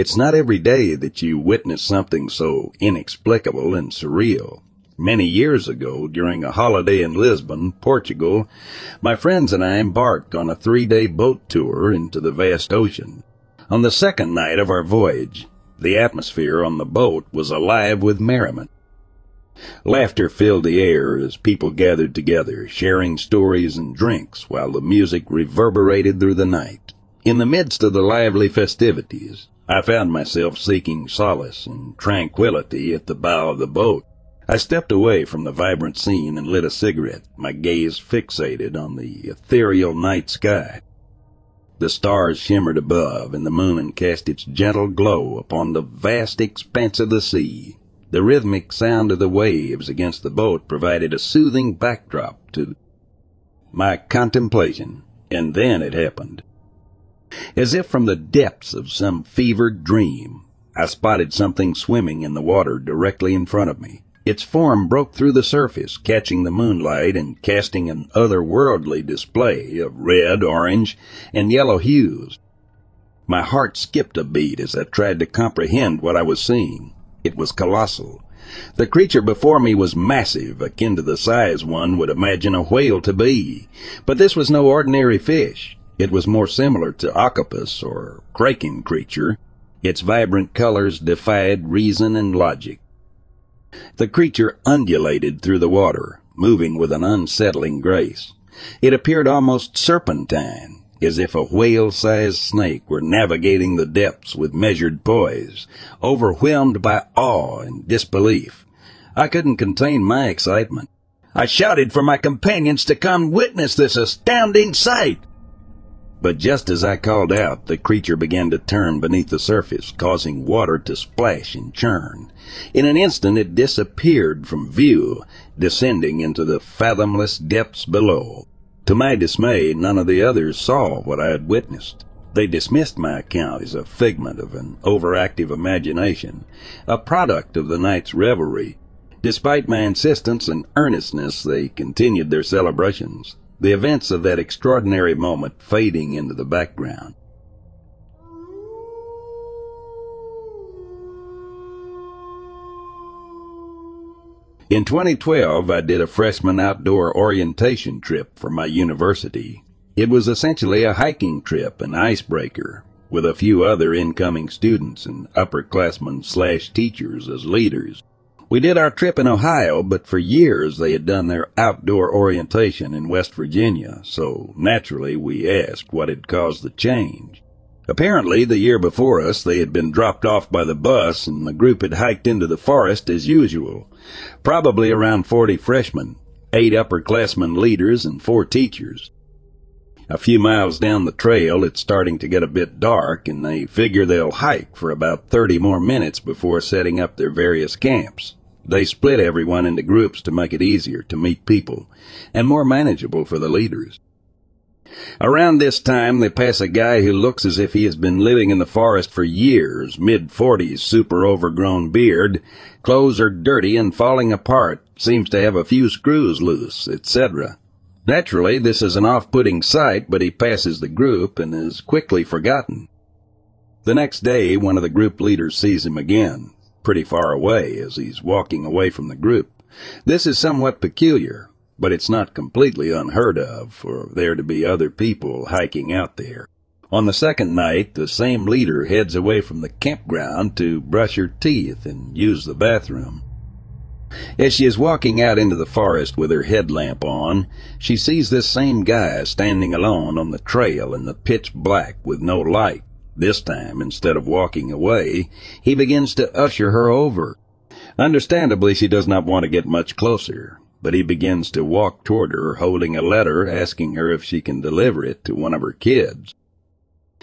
It's not every day that you witness something so inexplicable and surreal. Many years ago, during a holiday in Lisbon, Portugal, my friends and I embarked on a three-day boat tour into the vast ocean. On the second night of our voyage, the atmosphere on the boat was alive with merriment. Laughter filled the air as people gathered together, sharing stories and drinks while the music reverberated through the night. In the midst of the lively festivities, I found myself seeking solace and tranquility at the bow of the boat. I stepped away from the vibrant scene and lit a cigarette, my gaze fixated on the ethereal night sky. The stars shimmered above, and the moon cast its gentle glow upon the vast expanse of the sea. The rhythmic sound of the waves against the boat provided a soothing backdrop to my contemplation, and then it happened. As if from the depths of some fevered dream, I spotted something swimming in the water directly in front of me. Its form broke through the surface, catching the moonlight and casting an otherworldly display of red, orange, and yellow hues. My heart skipped a beat as I tried to comprehend what I was seeing. It was colossal. The creature before me was massive, akin to the size one would imagine a whale to be. But this was no ordinary fish. It was more similar to octopus or kraken creature. Its vibrant colors defied reason and logic. The creature undulated through the water, moving with an unsettling grace. It appeared almost serpentine, as if a whale-sized snake were navigating the depths with measured poise, overwhelmed by awe and disbelief. I couldn't contain my excitement. I shouted for my companions to come witness this astounding sight. But just as I called out, the creature began to turn beneath the surface, causing water to splash and churn. In an instant it disappeared from view, descending into the fathomless depths below. To my dismay, none of the others saw what I had witnessed. They dismissed my account as a figment of an overactive imagination, a product of the night's revelry. Despite my insistence and earnestness, they continued their celebrations the events of that extraordinary moment fading into the background. In 2012, I did a freshman outdoor orientation trip for my university. It was essentially a hiking trip, an icebreaker, with a few other incoming students and upperclassmen slash teachers as leaders. We did our trip in Ohio, but for years they had done their outdoor orientation in West Virginia, so naturally we asked what had caused the change. Apparently, the year before us, they had been dropped off by the bus and the group had hiked into the forest as usual. Probably around 40 freshmen, eight upperclassmen leaders, and four teachers. A few miles down the trail, it's starting to get a bit dark, and they figure they'll hike for about 30 more minutes before setting up their various camps. They split everyone into groups to make it easier to meet people and more manageable for the leaders. Around this time, they pass a guy who looks as if he has been living in the forest for years, mid-forties, super overgrown beard, clothes are dirty and falling apart, seems to have a few screws loose, etc. Naturally, this is an off-putting sight, but he passes the group and is quickly forgotten. The next day, one of the group leaders sees him again, pretty far away as he's walking away from the group. This is somewhat peculiar but it's not completely unheard of for there to be other people hiking out there. On the second night, the same leader heads away from the campground to brush her teeth and use the bathroom. As she is walking out into the forest with her headlamp on, she sees this same guy standing alone on the trail in the pitch black with no light. This time, instead of walking away, he begins to usher her over. Understandably, she does not want to get much closer but he begins to walk toward her holding a letter asking her if she can deliver it to one of her kids.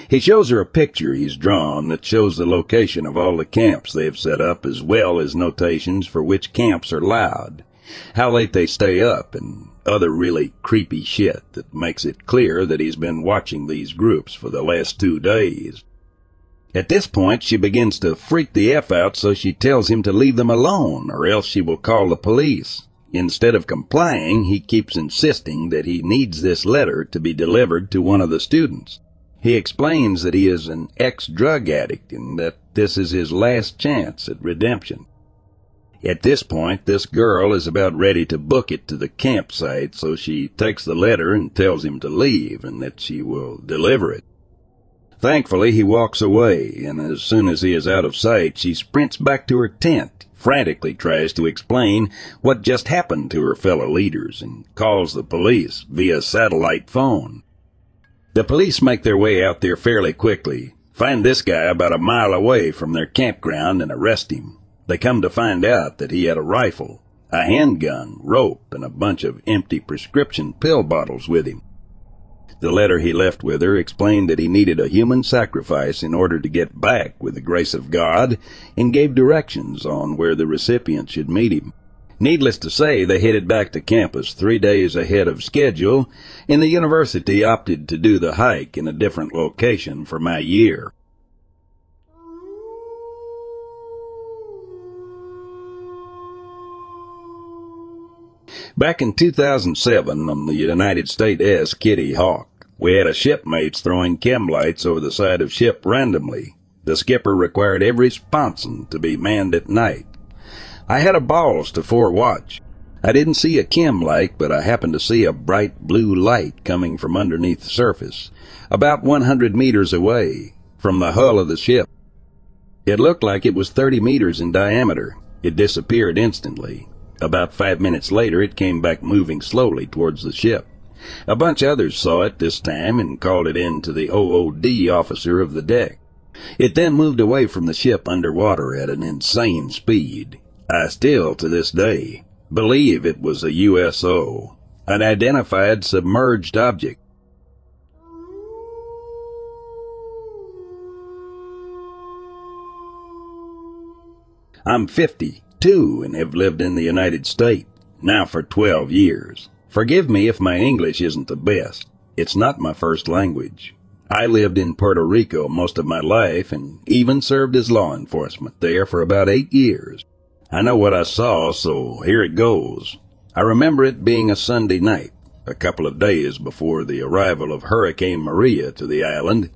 He shows her a picture he's drawn that shows the location of all the camps they have set up as well as notations for which camps are allowed, how late they stay up, and other really creepy shit that makes it clear that he's been watching these groups for the last two days. At this point, she begins to freak the F out, so she tells him to leave them alone, or else she will call the police. Instead of complying, he keeps insisting that he needs this letter to be delivered to one of the students. He explains that he is an ex-drug addict and that this is his last chance at redemption. At this point, this girl is about ready to book it to the campsite, so she takes the letter and tells him to leave and that she will deliver it. Thankfully, he walks away, and as soon as he is out of sight, she sprints back to her tent frantically tries to explain what just happened to her fellow leaders and calls the police via satellite phone. The police make their way out there fairly quickly, find this guy about a mile away from their campground and arrest him. They come to find out that he had a rifle, a handgun, rope, and a bunch of empty prescription pill bottles with him. The letter he left with her explained that he needed a human sacrifice in order to get back with the grace of God and gave directions on where the recipient should meet him. Needless to say, they headed back to campus three days ahead of schedule, and the university opted to do the hike in a different location for my year. Back in 2007 on um, the United States S. Kitty Hawk, we had a shipmates throwing chem lights over the side of ship randomly. The skipper required every sponson to be manned at night. I had a balls to forewatch. I didn't see a chem light, but I happened to see a bright blue light coming from underneath the surface, about 100 meters away from the hull of the ship. It looked like it was 30 meters in diameter. It disappeared instantly. About five minutes later, it came back moving slowly towards the ship. A bunch of others saw it this time and called it in to the OOD officer of the deck. It then moved away from the ship underwater at an insane speed. I still, to this day, believe it was a USO, an identified submerged object. I'm 52 and have lived in the United States now for 12 years. Forgive me if my English isn't the best. It's not my first language. I lived in Puerto Rico most of my life and even served as law enforcement there for about eight years. I know what I saw, so here it goes. I remember it being a Sunday night, a couple of days before the arrival of Hurricane Maria to the island.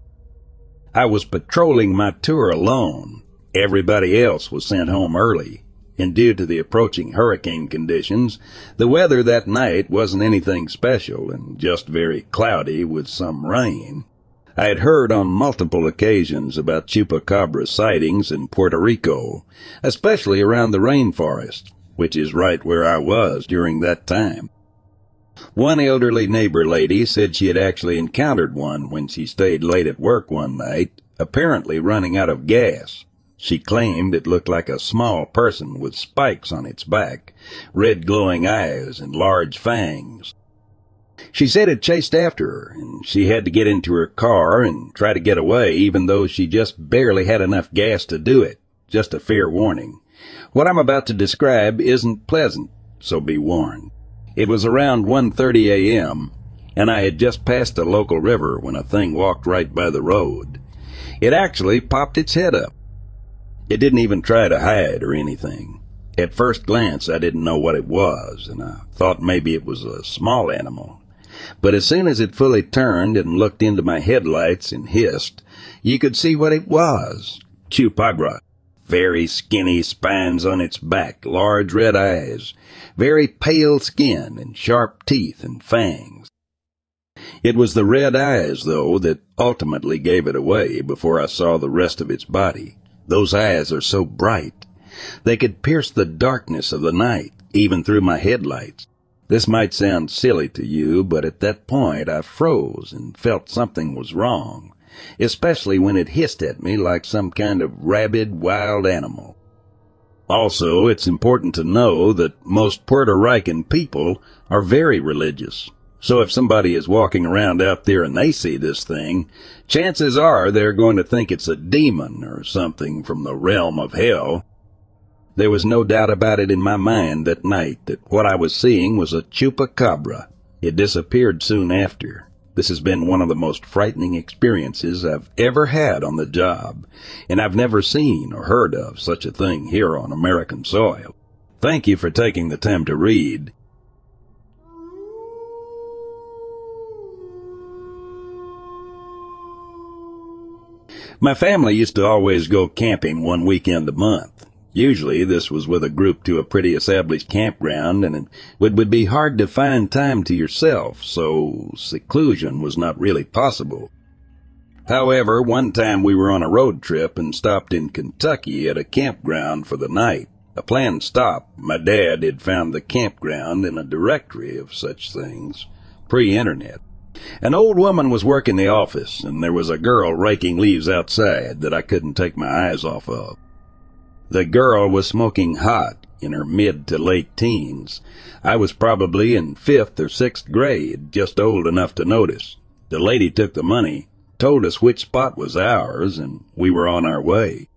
I was patrolling my tour alone. Everybody else was sent home early and due to the approaching hurricane conditions, the weather that night wasn't anything special and just very cloudy with some rain. I had heard on multiple occasions about chupacabra sightings in Puerto Rico, especially around the rainforest, which is right where I was during that time. One elderly neighbor lady said she had actually encountered one when she stayed late at work one night, apparently running out of gas. She claimed it looked like a small person with spikes on its back, red glowing eyes, and large fangs. She said it chased after her, and she had to get into her car and try to get away, even though she just barely had enough gas to do it. Just a fair warning. What I'm about to describe isn't pleasant, so be warned. It was around 1.30 a.m., and I had just passed a local river when a thing walked right by the road. It actually popped its head up. It didn't even try to hide or anything. At first glance, I didn't know what it was, and I thought maybe it was a small animal. But as soon as it fully turned and looked into my headlights and hissed, you could see what it was. Chupacabra. Very skinny spines on its back, large red eyes, very pale skin, and sharp teeth and fangs. It was the red eyes, though, that ultimately gave it away before I saw the rest of its body. Those eyes are so bright. They could pierce the darkness of the night, even through my headlights. This might sound silly to you, but at that point I froze and felt something was wrong, especially when it hissed at me like some kind of rabid wild animal. Also, it's important to know that most Puerto Rican people are very religious. So if somebody is walking around out there and they see this thing, chances are they're going to think it's a demon or something from the realm of hell there was no doubt about it in my mind that night that what I was seeing was a chupacabra. It disappeared soon after. This has been one of the most frightening experiences I've ever had on the job, and I've never seen or heard of such a thing here on American soil. Thank you for taking the time to read. My family used to always go camping one weekend a month. Usually this was with a group to a pretty established campground and it would, be hard to find time to yourself, so seclusion was not really possible. However, one time we were on a road trip and stopped in Kentucky at a campground for the night. A planned stop, my dad had found the campground in a directory of such things, pre-internet. An old woman was working the office, and there was a girl raking leaves outside that I couldn't take my eyes off of. The girl was smoking hot in her mid to late teens. I was probably in fifth or sixth grade, just old enough to notice. The lady took the money, told us which spot was ours, and we were on our way.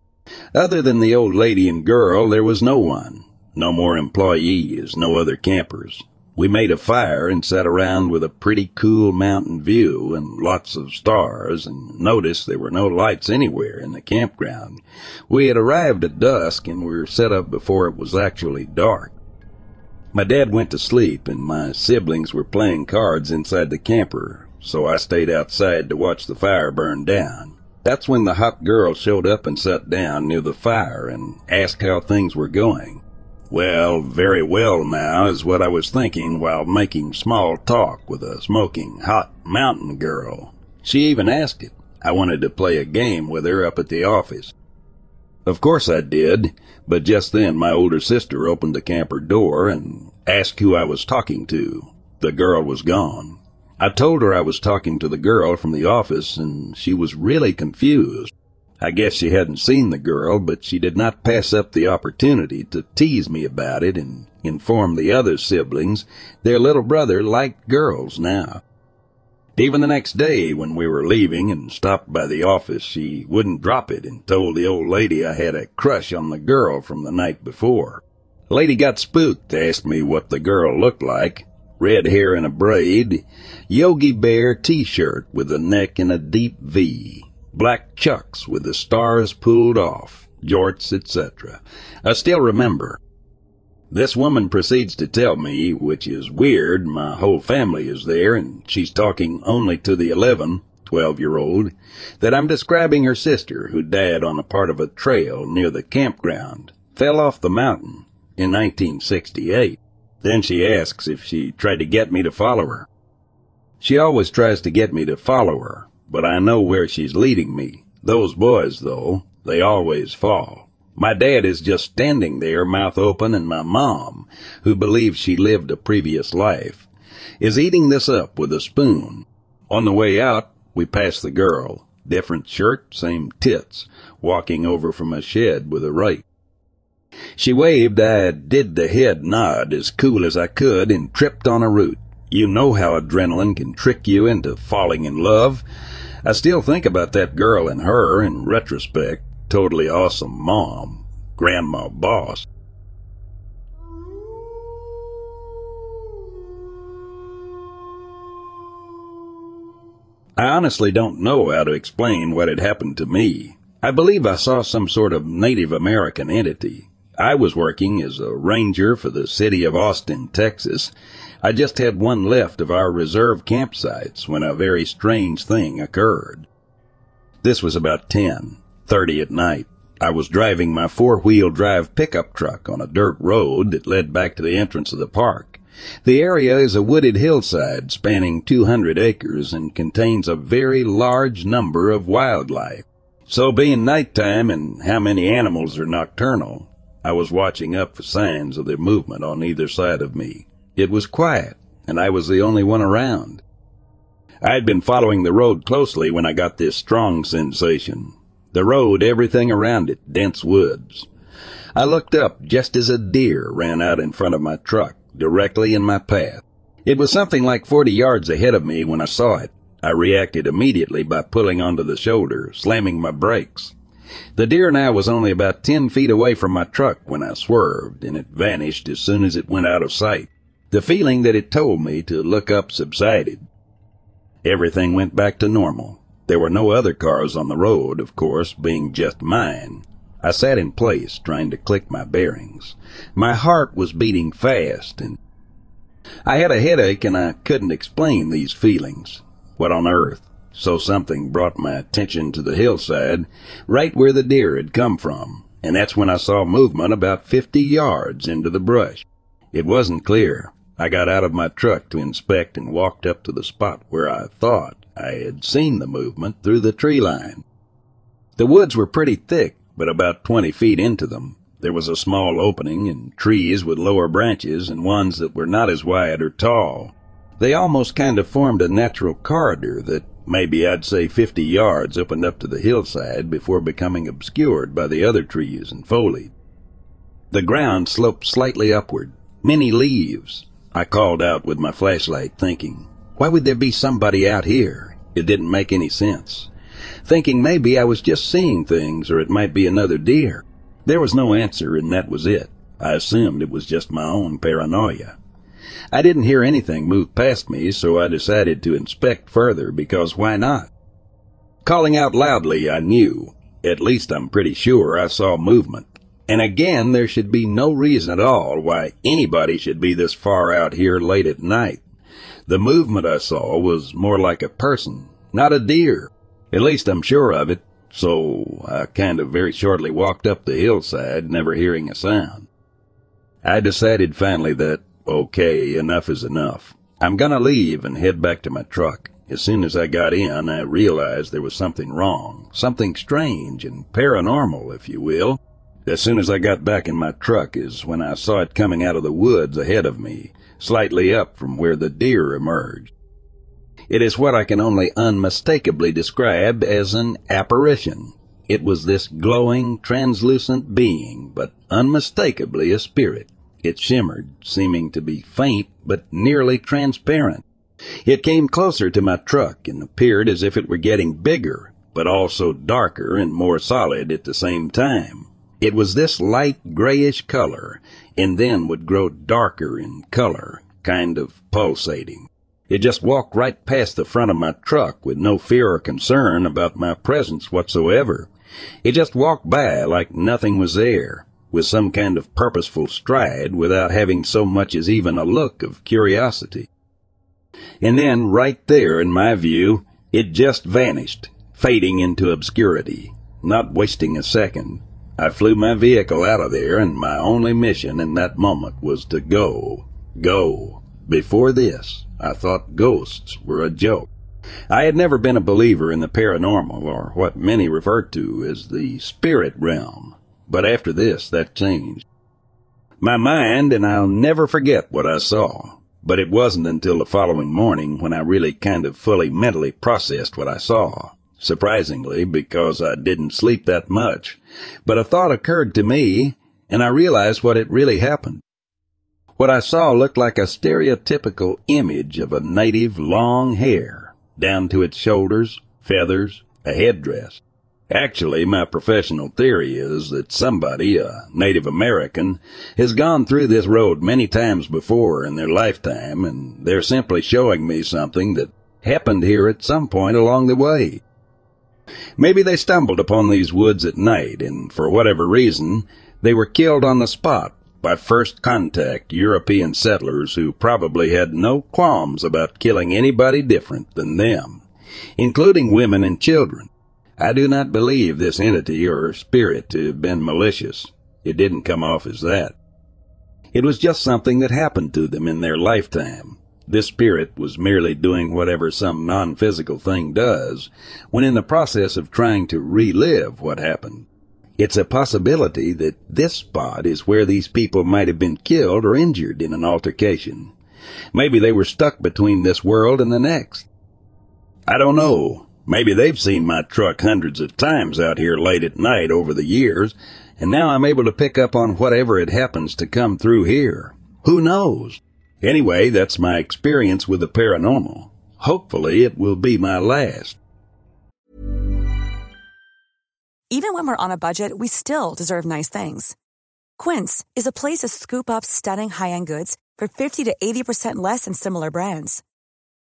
Other than the old lady and girl, there was no one. No more employees, no other campers. We made a fire and sat around with a pretty cool mountain view and lots of stars and noticed there were no lights anywhere in the campground. We had arrived at dusk and were set up before it was actually dark. My dad went to sleep and my siblings were playing cards inside the camper, so I stayed outside to watch the fire burn down. That's when the hot girl showed up and sat down near the fire and asked how things were going. Well, very well now is what I was thinking while making small talk with a smoking hot mountain girl. She even asked it. I wanted to play a game with her up at the office. Of course I did, but just then my older sister opened the camper door and asked who I was talking to. The girl was gone. I told her I was talking to the girl from the office and she was really confused. I guess she hadn't seen the girl, but she did not pass up the opportunity to tease me about it and inform the other siblings their little brother liked girls now. Even the next day, when we were leaving and stopped by the office, she wouldn't drop it and told the old lady I had a crush on the girl from the night before. Lady got spooked, asked me what the girl looked like. Red hair in a braid, Yogi Bear t-shirt with a neck in a deep V, black chucks with the stars pulled off, jorts, etc. I still remember. This woman proceeds to tell me, which is weird, my whole family is there and she's talking only to the 11, 12 year old, that I'm describing her sister who died on a part of a trail near the campground, fell off the mountain, in 1968. Then she asks if she tried to get me to follow her. She always tries to get me to follow her, but I know where she's leading me. Those boys, though, they always fall. My dad is just standing there, mouth open, and my mom, who believes she lived a previous life, is eating this up with a spoon. On the way out, we pass the girl. Different shirt, same tits, walking over from a shed with a rake. She waved, I did the head nod as cool as I could and tripped on a root. You know how adrenaline can trick you into falling in love. I still think about that girl and her in retrospect. Totally awesome mom, grandma boss. I honestly don't know how to explain what had happened to me. I believe I saw some sort of Native American entity. I was working as a ranger for the city of Austin, Texas. I just had one left of our reserve campsites when a very strange thing occurred. This was about 10:30 at night. I was driving my four-wheel drive pickup truck on a dirt road that led back to the entrance of the park. The area is a wooded hillside spanning 200 acres and contains a very large number of wildlife. So being nighttime and how many animals are nocturnal, I was watching up for signs of their movement on either side of me. It was quiet, and I was the only one around. I had been following the road closely when I got this strong sensation. The road, everything around it, dense woods. I looked up just as a deer ran out in front of my truck, directly in my path. It was something like 40 yards ahead of me when I saw it. I reacted immediately by pulling onto the shoulder, slamming my brakes. The deer now was only about ten feet away from my truck when I swerved, and it vanished as soon as it went out of sight. The feeling that it told me to look up subsided. Everything went back to normal. There were no other cars on the road, of course, being just mine. I sat in place, trying to click my bearings. My heart was beating fast, and I had a headache, and I couldn't explain these feelings. What on earth? So something brought my attention to the hillside, right where the deer had come from, and that's when I saw movement about fifty yards into the brush. It wasn't clear. I got out of my truck to inspect and walked up to the spot where I thought I had seen the movement through the tree line. The woods were pretty thick, but about twenty feet into them, there was a small opening and trees with lower branches and ones that were not as wide or tall. They almost kind of formed a natural corridor that Maybe I'd say 50 yards opened up to the hillside before becoming obscured by the other trees and foliage. The ground sloped slightly upward, many leaves. I called out with my flashlight, thinking, why would there be somebody out here? It didn't make any sense. Thinking maybe I was just seeing things or it might be another deer. There was no answer and that was it. I assumed it was just my own paranoia. I didn't hear anything move past me, so I decided to inspect further because why not? Calling out loudly, I knew, at least I'm pretty sure I saw movement. And again, there should be no reason at all why anybody should be this far out here late at night. The movement I saw was more like a person, not a deer. At least I'm sure of it, so I kind of very shortly walked up the hillside, never hearing a sound. I decided finally that Okay, enough is enough. I'm gonna leave and head back to my truck. As soon as I got in, I realized there was something wrong. Something strange and paranormal, if you will. As soon as I got back in my truck is when I saw it coming out of the woods ahead of me, slightly up from where the deer emerged. It is what I can only unmistakably describe as an apparition. It was this glowing, translucent being, but unmistakably a spirit. It shimmered, seeming to be faint but nearly transparent. It came closer to my truck and appeared as if it were getting bigger, but also darker and more solid at the same time. It was this light grayish color, and then would grow darker in color, kind of pulsating. It just walked right past the front of my truck with no fear or concern about my presence whatsoever. It just walked by like nothing was there with some kind of purposeful stride without having so much as even a look of curiosity. And then, right there, in my view, it just vanished, fading into obscurity, not wasting a second. I flew my vehicle out of there, and my only mission in that moment was to go. Go. Before this, I thought ghosts were a joke. I had never been a believer in the paranormal, or what many refer to as the spirit realm, but after this, that changed. My mind, and I'll never forget what I saw, but it wasn't until the following morning when I really kind of fully mentally processed what I saw. Surprisingly, because I didn't sleep that much. But a thought occurred to me, and I realized what had really happened. What I saw looked like a stereotypical image of a native long hair, down to its shoulders, feathers, a headdress. Actually, my professional theory is that somebody, a Native American, has gone through this road many times before in their lifetime, and they're simply showing me something that happened here at some point along the way. Maybe they stumbled upon these woods at night, and for whatever reason, they were killed on the spot by first contact European settlers who probably had no qualms about killing anybody different than them, including women and children. I do not believe this entity or spirit to have been malicious. It didn't come off as that. It was just something that happened to them in their lifetime. This spirit was merely doing whatever some non-physical thing does when in the process of trying to relive what happened. It's a possibility that this spot is where these people might have been killed or injured in an altercation. Maybe they were stuck between this world and the next. I don't know. Maybe they've seen my truck hundreds of times out here late at night over the years, and now I'm able to pick up on whatever it happens to come through here. Who knows? Anyway, that's my experience with the paranormal. Hopefully it will be my last. Even when we're on a budget, we still deserve nice things. Quince is a place to scoop up stunning high-end goods for 50 to 80% less than similar brands.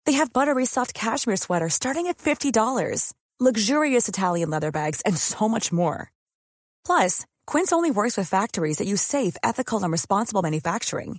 They have buttery soft cashmere sweaters starting at $50, luxurious Italian leather bags, and so much more. Plus, Quince only works with factories that use safe, ethical, and responsible manufacturing.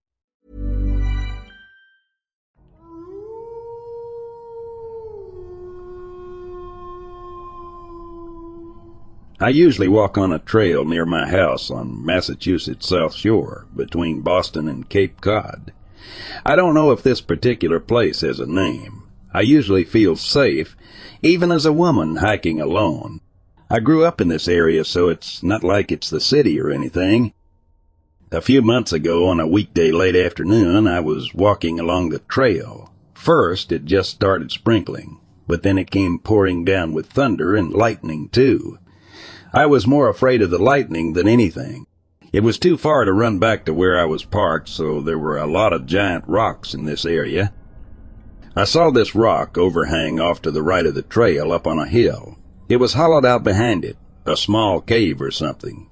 I usually walk on a trail near my house on Massachusetts South Shore between Boston and Cape Cod. I don't know if this particular place has a name. I usually feel safe, even as a woman hiking alone. I grew up in this area, so it's not like it's the city or anything. A few months ago, on a weekday late afternoon, I was walking along the trail. First, it just started sprinkling, but then it came pouring down with thunder and lightning, too. I was more afraid of the lightning than anything. It was too far to run back to where I was parked, so there were a lot of giant rocks in this area. I saw this rock overhang off to the right of the trail up on a hill. It was hollowed out behind it, a small cave or something.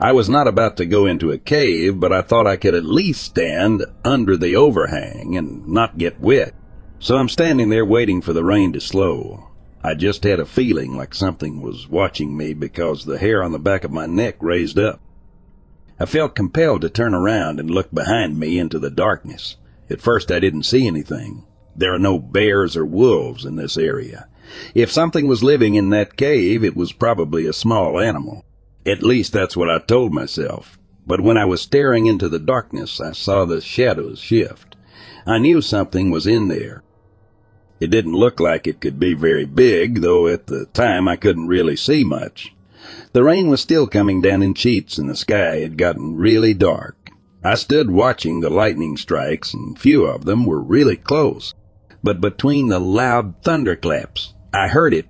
I was not about to go into a cave, but I thought I could at least stand under the overhang and not get wet. So I'm standing there waiting for the rain to slow. I just had a feeling like something was watching me because the hair on the back of my neck raised up. I felt compelled to turn around and look behind me into the darkness. At first I didn't see anything. There are no bears or wolves in this area. If something was living in that cave, it was probably a small animal. At least that's what I told myself. But when I was staring into the darkness, I saw the shadows shift. I knew something was in there. It didn't look like it could be very big, though at the time I couldn't really see much. The rain was still coming down in sheets and the sky had gotten really dark. I stood watching the lightning strikes and few of them were really close. But between the loud thunderclaps, I heard it.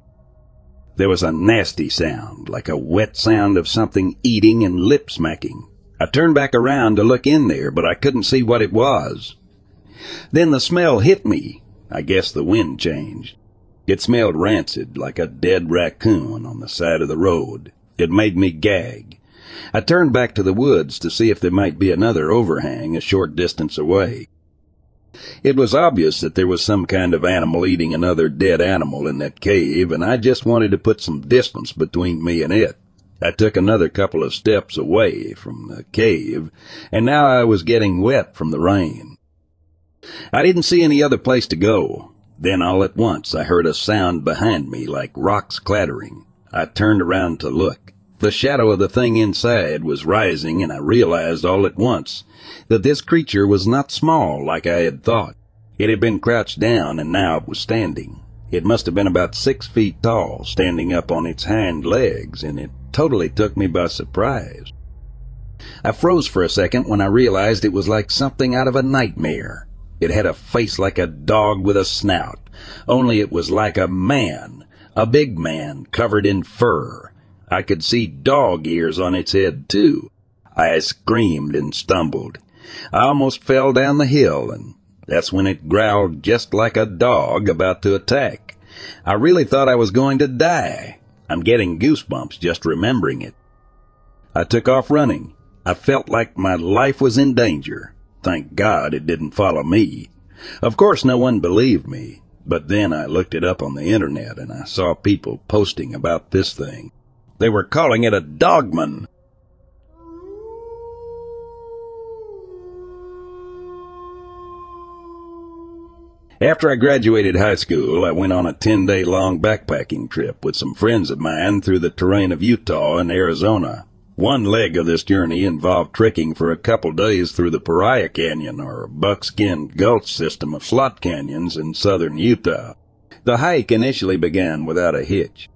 There was a nasty sound, like a wet sound of something eating and lip smacking. I turned back around to look in there, but I couldn't see what it was. Then the smell hit me. I guess the wind changed. It smelled rancid, like a dead raccoon on the side of the road. It made me gag. I turned back to the woods to see if there might be another overhang a short distance away. It was obvious that there was some kind of animal eating another dead animal in that cave, and I just wanted to put some distance between me and it. I took another couple of steps away from the cave, and now I was getting wet from the rain. I didn't see any other place to go. Then all at once I heard a sound behind me like rocks clattering. I turned around to look. The shadow of the thing inside was rising, and I realized all at once that this creature was not small like I had thought. It had been crouched down, and now it was standing. It must have been about six feet tall, standing up on its hind legs, and it totally took me by surprise. I froze for a second when I realized it was like something out of a nightmare. It had a face like a dog with a snout, only it was like a man, a big man covered in fur. I could see dog ears on its head, too. I screamed and stumbled. I almost fell down the hill, and that's when it growled just like a dog about to attack. I really thought I was going to die. I'm getting goosebumps just remembering it. I took off running. I felt like my life was in danger. Thank God it didn't follow me. Of course, no one believed me, but then I looked it up on the internet and I saw people posting about this thing. They were calling it a dogman. After I graduated high school, I went on a 10 day long backpacking trip with some friends of mine through the terrain of Utah and Arizona. One leg of this journey involved trekking for a couple days through the Paria Canyon or Buckskin Gulch system of slot canyons in southern Utah. The hike initially began without a hitch.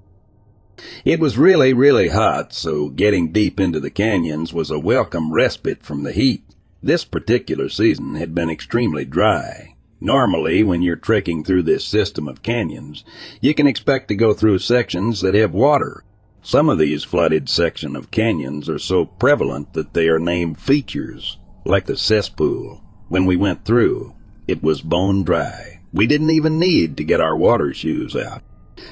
It was really, really hot, so getting deep into the canyons was a welcome respite from the heat. This particular season had been extremely dry. Normally, when you're trekking through this system of canyons, you can expect to go through sections that have water. Some of these flooded sections of canyons are so prevalent that they are named features, like the cesspool. When we went through, it was bone dry. We didn't even need to get our water shoes out.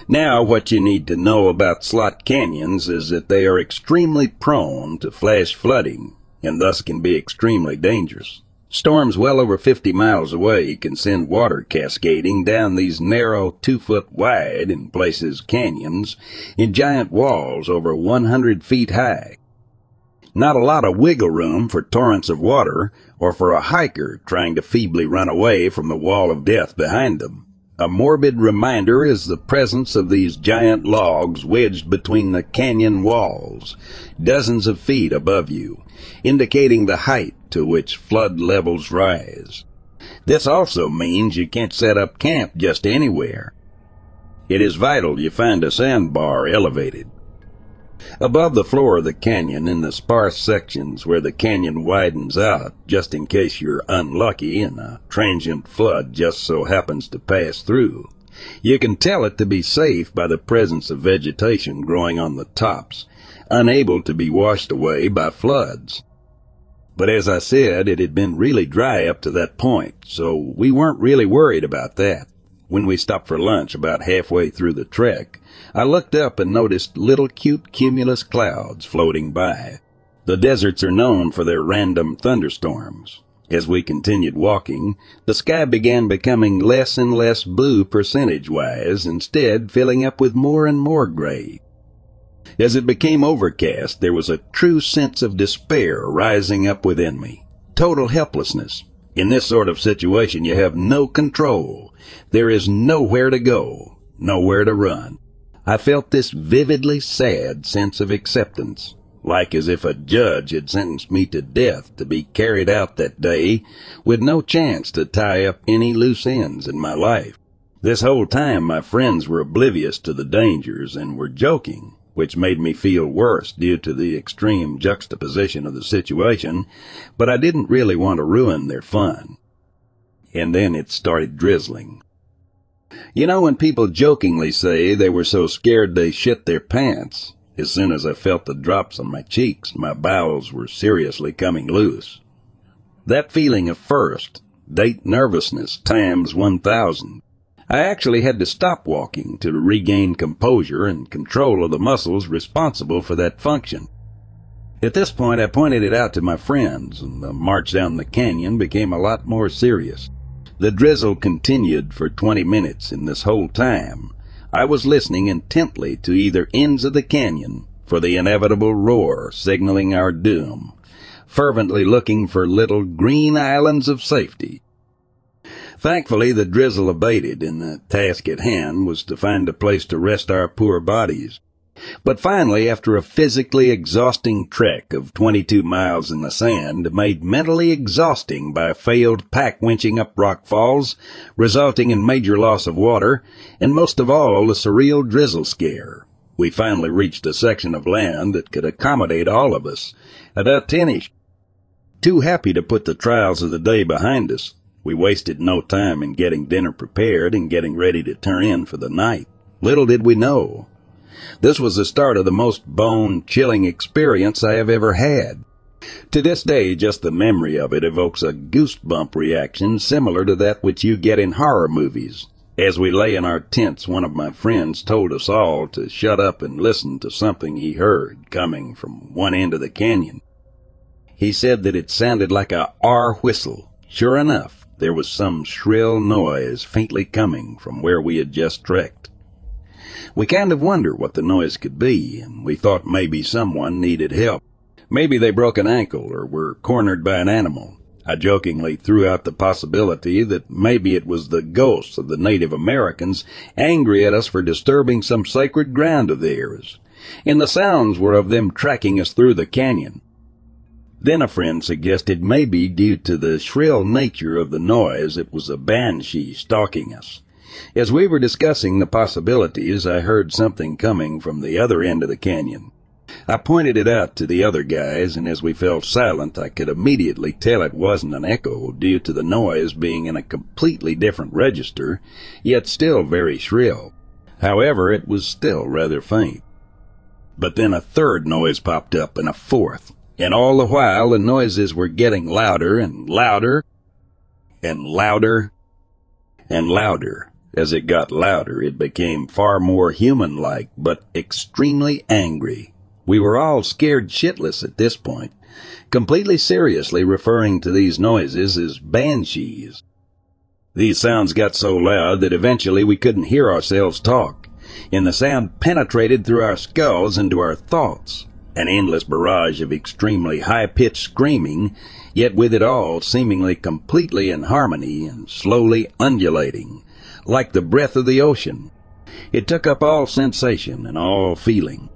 Now, what you need to know about slot canyons is that they are extremely prone to flash flooding and thus can be extremely dangerous. Storms well over 50 miles away can send water cascading down these narrow, two foot wide, in places canyons, in giant walls over 100 feet high. Not a lot of wiggle room for torrents of water or for a hiker trying to feebly run away from the wall of death behind them. A morbid reminder is the presence of these giant logs wedged between the canyon walls, dozens of feet above you, indicating the height to which flood levels rise. This also means you can't set up camp just anywhere. It is vital you find a sandbar elevated. Above the floor of the canyon in the sparse sections where the canyon widens out, just in case you're unlucky and a transient flood just so happens to pass through, you can tell it to be safe by the presence of vegetation growing on the tops, unable to be washed away by floods. But as I said, it had been really dry up to that point, so we weren't really worried about that. When we stopped for lunch about halfway through the trek, I looked up and noticed little cute cumulus clouds floating by. The deserts are known for their random thunderstorms. As we continued walking, the sky began becoming less and less blue percentage wise, instead filling up with more and more gray. As it became overcast, there was a true sense of despair rising up within me. Total helplessness. In this sort of situation, you have no control. There is nowhere to go, nowhere to run. I felt this vividly sad sense of acceptance, like as if a judge had sentenced me to death to be carried out that day with no chance to tie up any loose ends in my life. This whole time my friends were oblivious to the dangers and were joking, which made me feel worse due to the extreme juxtaposition of the situation, but I didn't really want to ruin their fun. And then it started drizzling. You know when people jokingly say they were so scared they shit their pants? As soon as I felt the drops on my cheeks, my bowels were seriously coming loose. That feeling of first, date nervousness times 1000. I actually had to stop walking to regain composure and control of the muscles responsible for that function. At this point, I pointed it out to my friends, and the march down the canyon became a lot more serious. The drizzle continued for 20 minutes, and this whole time, I was listening intently to either ends of the canyon for the inevitable roar signaling our doom, fervently looking for little green islands of safety. Thankfully, the drizzle abated, and the task at hand was to find a place to rest our poor bodies. But finally, after a physically exhausting trek of 22 miles in the sand, made mentally exhausting by failed pack winching up rock falls, resulting in major loss of water, and most of all, a surreal drizzle scare, we finally reached a section of land that could accommodate all of us, about tenish. Too happy to put the trials of the day behind us, we wasted no time in getting dinner prepared and getting ready to turn in for the night. Little did we know this was the start of the most bone-chilling experience I have ever had. To this day, just the memory of it evokes a goosebump reaction similar to that which you get in horror movies. As we lay in our tents, one of my friends told us all to shut up and listen to something he heard coming from one end of the canyon. He said that it sounded like a R whistle. Sure enough, there was some shrill noise faintly coming from where we had just trekked. We kind of wondered what the noise could be, and we thought maybe someone needed help. Maybe they broke an ankle or were cornered by an animal. I jokingly threw out the possibility that maybe it was the ghosts of the Native Americans angry at us for disturbing some sacred ground of theirs, and the sounds were of them tracking us through the canyon. Then a friend suggested maybe due to the shrill nature of the noise it was a banshee stalking us. As we were discussing the possibilities, I heard something coming from the other end of the canyon. I pointed it out to the other guys, and as we fell silent, I could immediately tell it wasn't an echo due to the noise being in a completely different register, yet still very shrill. However, it was still rather faint. But then a third noise popped up and a fourth, and all the while the noises were getting louder and louder and louder and louder. As it got louder, it became far more human-like, but extremely angry. We were all scared shitless at this point, completely seriously referring to these noises as banshees. These sounds got so loud that eventually we couldn't hear ourselves talk, and the sound penetrated through our skulls into our thoughts. An endless barrage of extremely high-pitched screaming, yet with it all seemingly completely in harmony and slowly undulating, like the breath of the ocean. It took up all sensation and all feeling.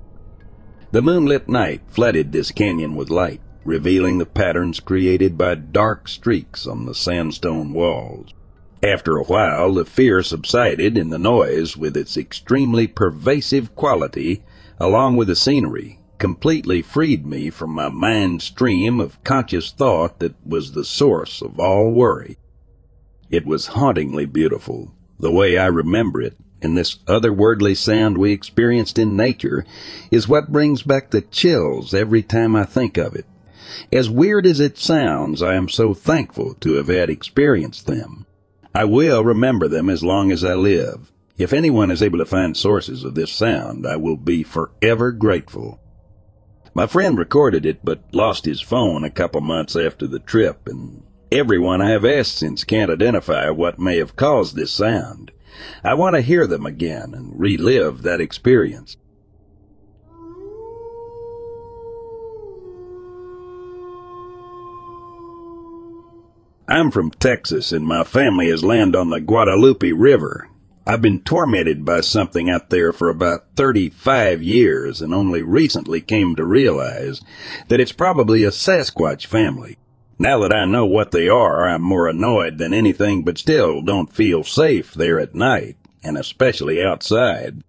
The moonlit night flooded this canyon with light, revealing the patterns created by dark streaks on the sandstone walls. After a while, the fear subsided and the noise, with its extremely pervasive quality, along with the scenery, completely freed me from my mind stream of conscious thought that was the source of all worry. It was hauntingly beautiful, the way I remember it, and this otherworldly sound we experienced in nature is what brings back the chills every time I think of it. As weird as it sounds, I am so thankful to have had experienced them. I will remember them as long as I live. If anyone is able to find sources of this sound, I will be forever grateful. My friend recorded it, but lost his phone a couple months after the trip, and Everyone I have asked since can't identify what may have caused this sound. I want to hear them again and relive that experience. I'm from Texas and my family has land on the Guadalupe River. I've been tormented by something out there for about 35 years and only recently came to realize that it's probably a Sasquatch family. Now that I know what they are, I'm more annoyed than anything, but still don't feel safe there at night, and especially outside.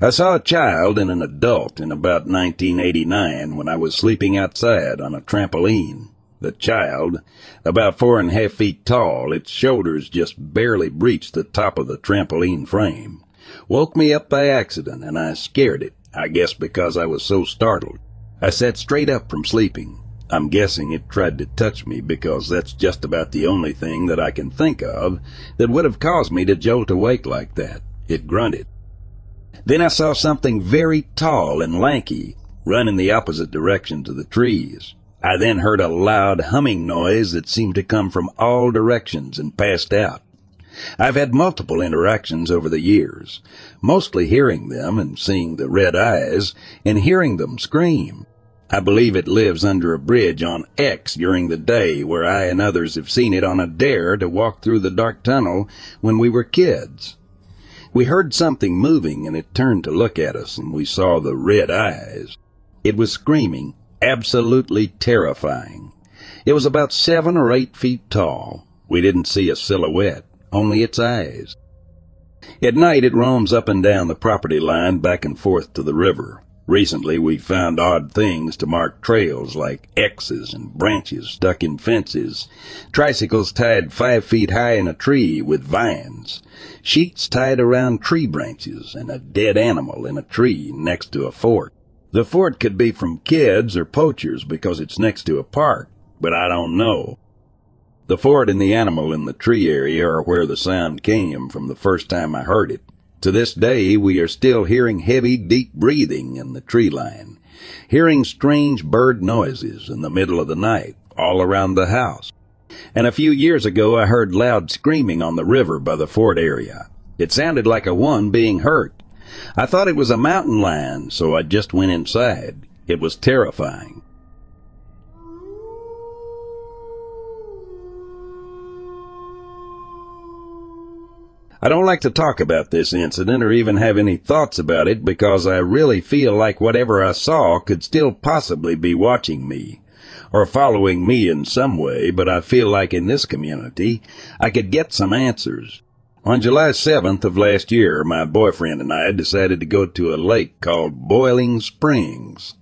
I saw a child and an adult in about 1989 when I was sleeping outside on a trampoline. The child, about four and a half feet tall, its shoulders just barely breached the top of the trampoline frame, woke me up by accident and I scared it, I guess because I was so startled. I sat straight up from sleeping. I'm guessing it tried to touch me because that's just about the only thing that I can think of that would have caused me to jolt awake like that. It grunted. Then I saw something very tall and lanky run in the opposite direction to the trees. I then heard a loud humming noise that seemed to come from all directions and passed out. I've had multiple interactions over the years, mostly hearing them and seeing the red eyes and hearing them scream. I believe it lives under a bridge on X during the day where I and others have seen it on a dare to walk through the dark tunnel when we were kids. We heard something moving and it turned to look at us and we saw the red eyes. It was screaming absolutely terrifying. It was about seven or eight feet tall. We didn't see a silhouette, only its eyes. At night it roams up and down the property line back and forth to the river. Recently we found odd things to mark trails like X's and branches stuck in fences, tricycles tied five feet high in a tree with vines, sheets tied around tree branches, and a dead animal in a tree next to a fort. The fort could be from kids or poachers because it's next to a park, but I don't know. The fort and the animal in the tree area are where the sound came from the first time I heard it. To this day, we are still hearing heavy, deep breathing in the tree line, hearing strange bird noises in the middle of the night all around the house. And a few years ago, I heard loud screaming on the river by the fort area. It sounded like a one being hurt. I thought it was a mountain lion, so I just went inside. It was terrifying. I don't like to talk about this incident or even have any thoughts about it because I really feel like whatever I saw could still possibly be watching me or following me in some way, but I feel like in this community I could get some answers. On July 7th of last year, my boyfriend and I decided to go to a lake called Boiling Springs,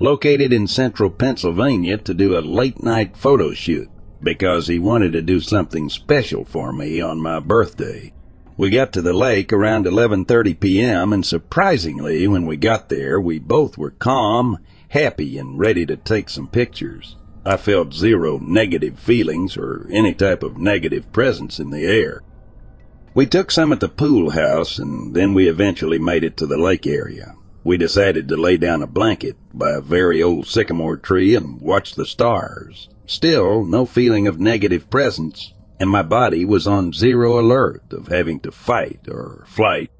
located in central Pennsylvania to do a late night photo shoot because he wanted to do something special for me on my birthday. We got to the lake around 11:30 p.m. and surprisingly when we got there, we both were calm, happy and ready to take some pictures. I felt zero negative feelings or any type of negative presence in the air. We took some at the pool house and then we eventually made it to the lake area. We decided to lay down a blanket by a very old sycamore tree and watch the stars. Still, no feeling of negative presence, and my body was on zero alert of having to fight or flight.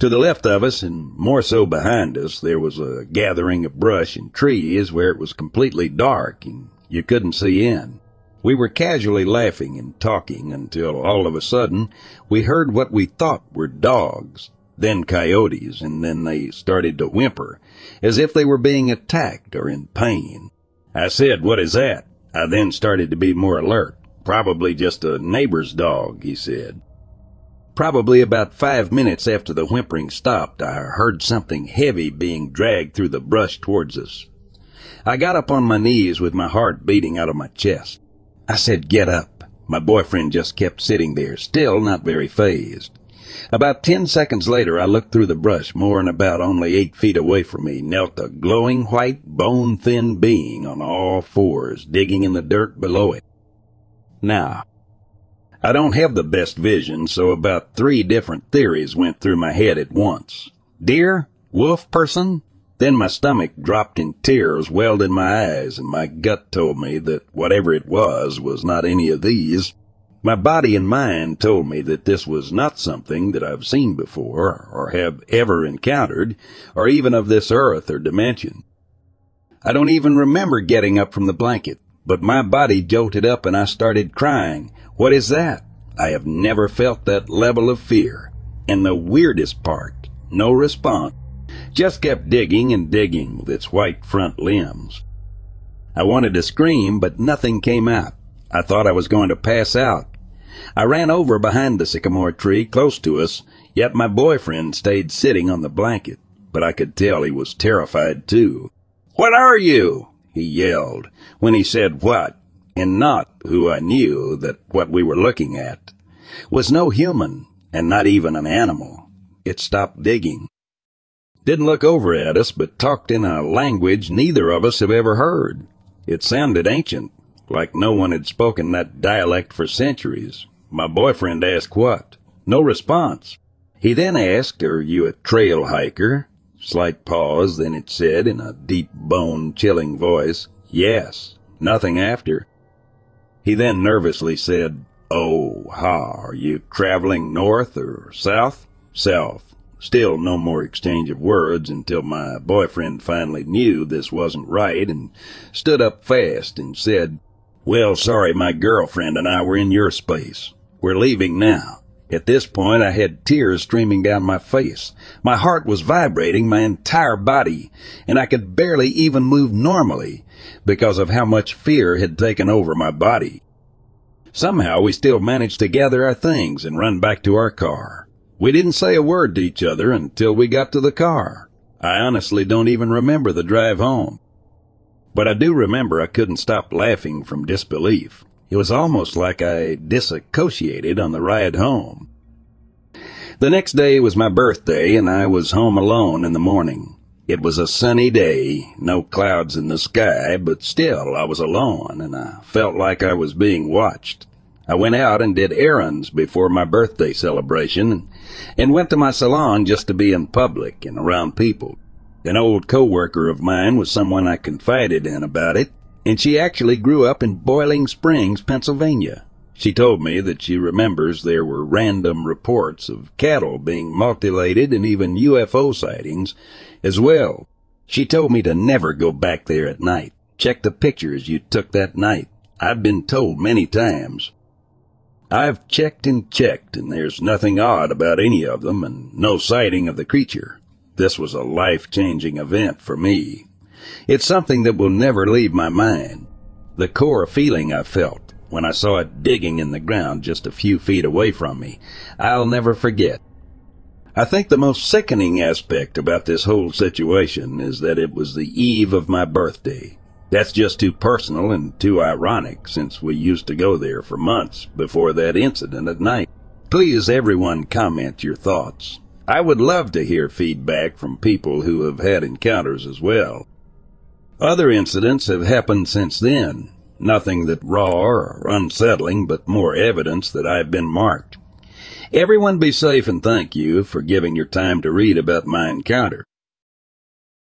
To the left of us, and more so behind us, there was a gathering of brush and trees where it was completely dark and you couldn't see in. We were casually laughing and talking until all of a sudden we heard what we thought were dogs, then coyotes, and then they started to whimper, as if they were being attacked or in pain. I said, what is that? I then started to be more alert. Probably just a neighbor's dog, he said. Probably about five minutes after the whimpering stopped, I heard something heavy being dragged through the brush towards us. I got up on my knees with my heart beating out of my chest. I said, get up. My boyfriend just kept sitting there, still not very phased. About ten seconds later, I looked through the brush. More than about only eight feet away from me knelt a glowing white, bone-thin being on all fours, digging in the dirt below it. Now, I don't have the best vision, so about three different theories went through my head at once. Deer? Wolf person? Then my stomach dropped in tears welled in my eyes, and my gut told me that whatever it was was not any of these. My body and mind told me that this was not something that I've seen before, or have ever encountered, or even of this earth or dimension. I don't even remember getting up from the blanket, but my body jolted up and I started crying. What is that? I have never felt that level of fear. And the weirdest part, no response just kept digging and digging with its white front limbs. I wanted to scream, but nothing came out. I thought I was going to pass out. I ran over behind the sycamore tree close to us, yet my boyfriend stayed sitting on the blanket, but I could tell he was terrified too. What are you? he yelled, when he said what, and not who I knew that what we were looking at was no human and not even an animal. It stopped digging. Didn't look over at us, but talked in a language neither of us have ever heard. It sounded ancient, like no one had spoken that dialect for centuries. My boyfriend asked what. No response. He then asked, Are you a trail hiker? Slight pause, then it said in a deep, bone chilling voice, Yes. Nothing after. He then nervously said, Oh, ha, are you traveling north or south? South. Still no more exchange of words until my boyfriend finally knew this wasn't right and stood up fast and said, Well, sorry, my girlfriend and I were in your space. We're leaving now. At this point, I had tears streaming down my face. My heart was vibrating my entire body, and I could barely even move normally because of how much fear had taken over my body. Somehow we still managed to gather our things and run back to our car. We didn't say a word to each other until we got to the car. I honestly don't even remember the drive home. But I do remember I couldn't stop laughing from disbelief. It was almost like I disassociated on the ride home. The next day was my birthday, and I was home alone in the morning. It was a sunny day, no clouds in the sky, but still I was alone, and I felt like I was being watched. I went out and did errands before my birthday celebration, and went to my salon just to be in public and around people. An old coworker of mine was someone I confided in about it, and she actually grew up in Boiling Springs, Pennsylvania. She told me that she remembers there were random reports of cattle being mutilated and even UFO sightings as well. She told me to never go back there at night. Check the pictures you took that night. I've been told many times. I've checked and checked, and there's nothing odd about any of them, and no sighting of the creature. This was a life-changing event for me. It's something that will never leave my mind. The core feeling I felt when I saw it digging in the ground just a few feet away from me, I'll never forget. I think the most sickening aspect about this whole situation is that it was the eve of my birthday. That's just too personal and too ironic since we used to go there for months before that incident at night. Please everyone comment your thoughts. I would love to hear feedback from people who have had encounters as well. Other incidents have happened since then. Nothing that raw or unsettling, but more evidence that I've been marked. Everyone be safe and thank you for giving your time to read about my encounter.